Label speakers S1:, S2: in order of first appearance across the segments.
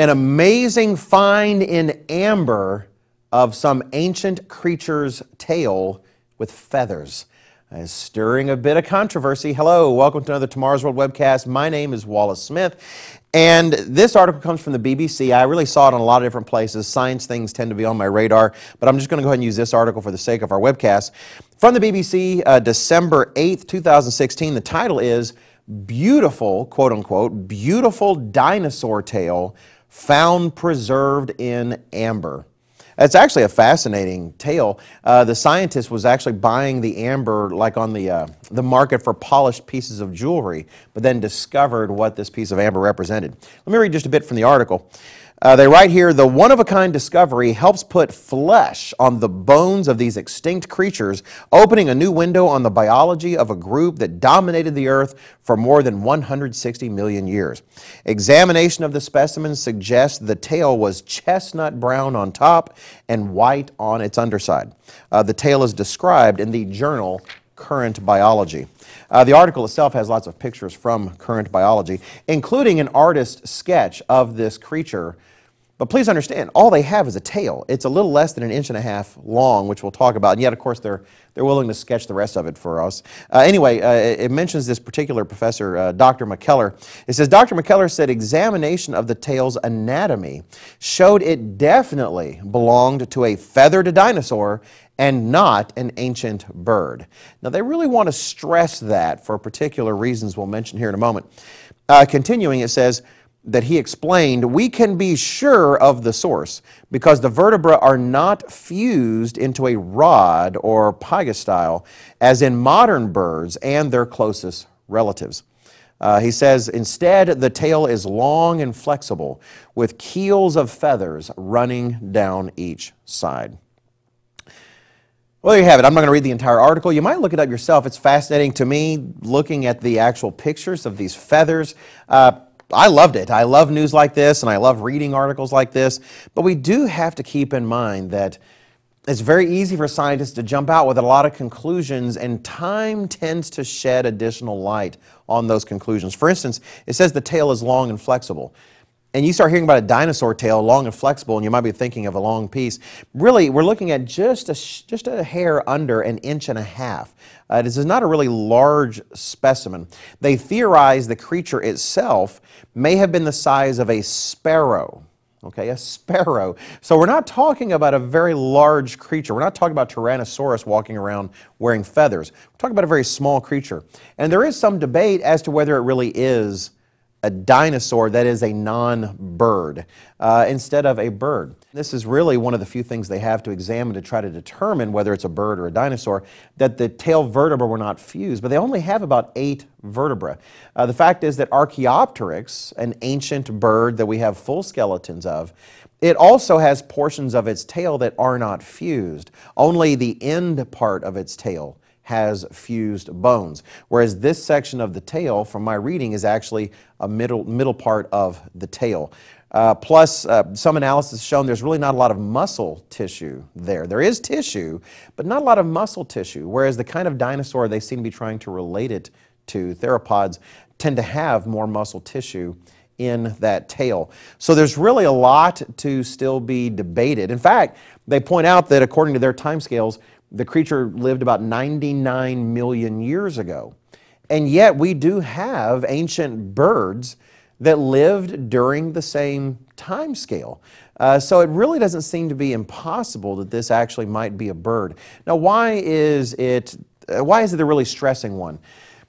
S1: an amazing find in amber of some ancient creature's tail with feathers. Is stirring a bit of controversy. Hello, welcome to another Tomorrow's World webcast. My name is Wallace Smith, and this article comes from the BBC. I really saw it in a lot of different places. Science things tend to be on my radar, but I'm just going to go ahead and use this article for the sake of our webcast. From the BBC, uh, December 8th, 2016, the title is Beautiful, quote unquote, beautiful dinosaur tail found preserved in amber. It's actually a fascinating tale. Uh, the scientist was actually buying the amber like on the, uh, the market for polished pieces of jewelry, but then discovered what this piece of amber represented. Let me read just a bit from the article. Uh, they write here the one of a kind discovery helps put flesh on the bones of these extinct creatures, opening a new window on the biology of a group that dominated the earth for more than 160 million years. Examination of the specimen suggests the tail was chestnut brown on top and white on its underside. Uh, the tail is described in the journal Current Biology. Uh, the article itself has lots of pictures from Current Biology, including an artist sketch of this creature but please understand, all they have is a tail. It's a little less than an inch and a half long, which we'll talk about. And yet, of course, they're, they're willing to sketch the rest of it for us. Uh, anyway, uh, it mentions this particular professor, uh, Dr. McKellar. It says Dr. McKellar said examination of the tail's anatomy showed it definitely belonged to a feathered dinosaur and not an ancient bird. Now, they really want to stress that for particular reasons we'll mention here in a moment. Uh, continuing, it says, that he explained, we can be sure of the source because the vertebrae are not fused into a rod or pygostyle as in modern birds and their closest relatives. Uh, he says, instead, the tail is long and flexible with keels of feathers running down each side. Well, there you have it. I'm not going to read the entire article. You might look it up yourself. It's fascinating to me looking at the actual pictures of these feathers. Uh, I loved it. I love news like this and I love reading articles like this. But we do have to keep in mind that it's very easy for scientists to jump out with a lot of conclusions, and time tends to shed additional light on those conclusions. For instance, it says the tail is long and flexible and you start hearing about a dinosaur tail, long and flexible, and you might be thinking of a long piece. Really, we're looking at just a, just a hair under an inch and a half. Uh, this is not a really large specimen. They theorize the creature itself may have been the size of a sparrow. Okay, a sparrow. So we're not talking about a very large creature. We're not talking about Tyrannosaurus walking around wearing feathers. We're talking about a very small creature. And there is some debate as to whether it really is a dinosaur that is a non-bird uh, instead of a bird. This is really one of the few things they have to examine to try to determine whether it's a bird or a dinosaur, that the tail vertebrae were not fused, but they only have about eight vertebrae. Uh, the fact is that Archaeopteryx, an ancient bird that we have full skeletons of, it also has portions of its tail that are not fused. Only the end part of its tail has fused bones. Whereas this section of the tail, from my reading, is actually a middle, middle part of the tail. Uh, plus, uh, some analysis shown there's really not a lot of muscle tissue there. There is tissue, but not a lot of muscle tissue, whereas the kind of dinosaur they seem to be trying to relate it to, theropods, tend to have more muscle tissue in that tail. So there's really a lot to still be debated. In fact, they point out that according to their timescales, the creature lived about 99 million years ago. And yet we do have ancient birds that lived during the same time scale. Uh, so it really doesn't seem to be impossible that this actually might be a bird. Now, why is it, uh, why is it a really stressing one?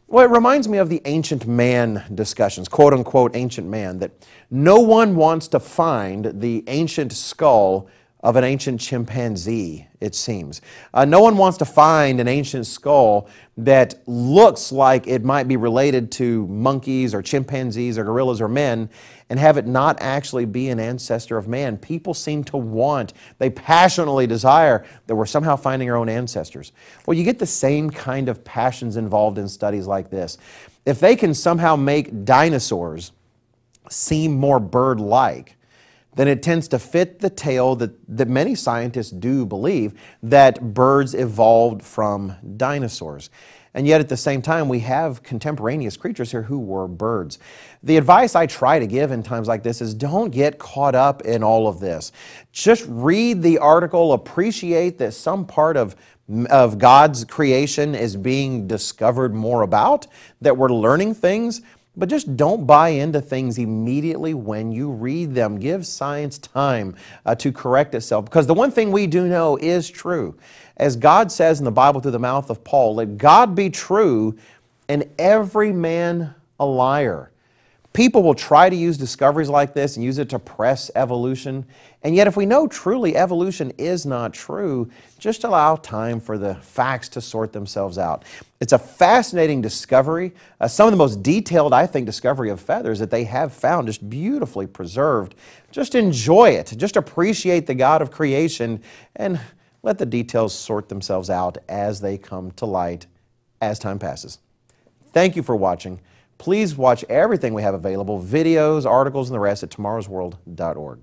S1: Well, it reminds me of the ancient man discussions, quote unquote ancient man, that no one wants to find the ancient skull of an ancient chimpanzee, it seems. Uh, no one wants to find an ancient skull that looks like it might be related to monkeys or chimpanzees or gorillas or men and have it not actually be an ancestor of man. People seem to want, they passionately desire that we're somehow finding our own ancestors. Well, you get the same kind of passions involved in studies like this. If they can somehow make dinosaurs seem more bird like, then it tends to fit the tale that, that many scientists do believe that birds evolved from dinosaurs. And yet, at the same time, we have contemporaneous creatures here who were birds. The advice I try to give in times like this is don't get caught up in all of this. Just read the article, appreciate that some part of of God's creation is being discovered more about, that we're learning things, but just don't buy into things immediately when you read them. Give science time uh, to correct itself. Because the one thing we do know is true. As God says in the Bible through the mouth of Paul, let God be true and every man a liar. People will try to use discoveries like this and use it to press evolution. And yet, if we know truly evolution is not true, just allow time for the facts to sort themselves out. It's a fascinating discovery. Uh, some of the most detailed, I think, discovery of feathers that they have found, just beautifully preserved. Just enjoy it. Just appreciate the God of creation and let the details sort themselves out as they come to light as time passes. Thank you for watching. Please watch everything we have available videos, articles, and the rest at tomorrowsworld.org.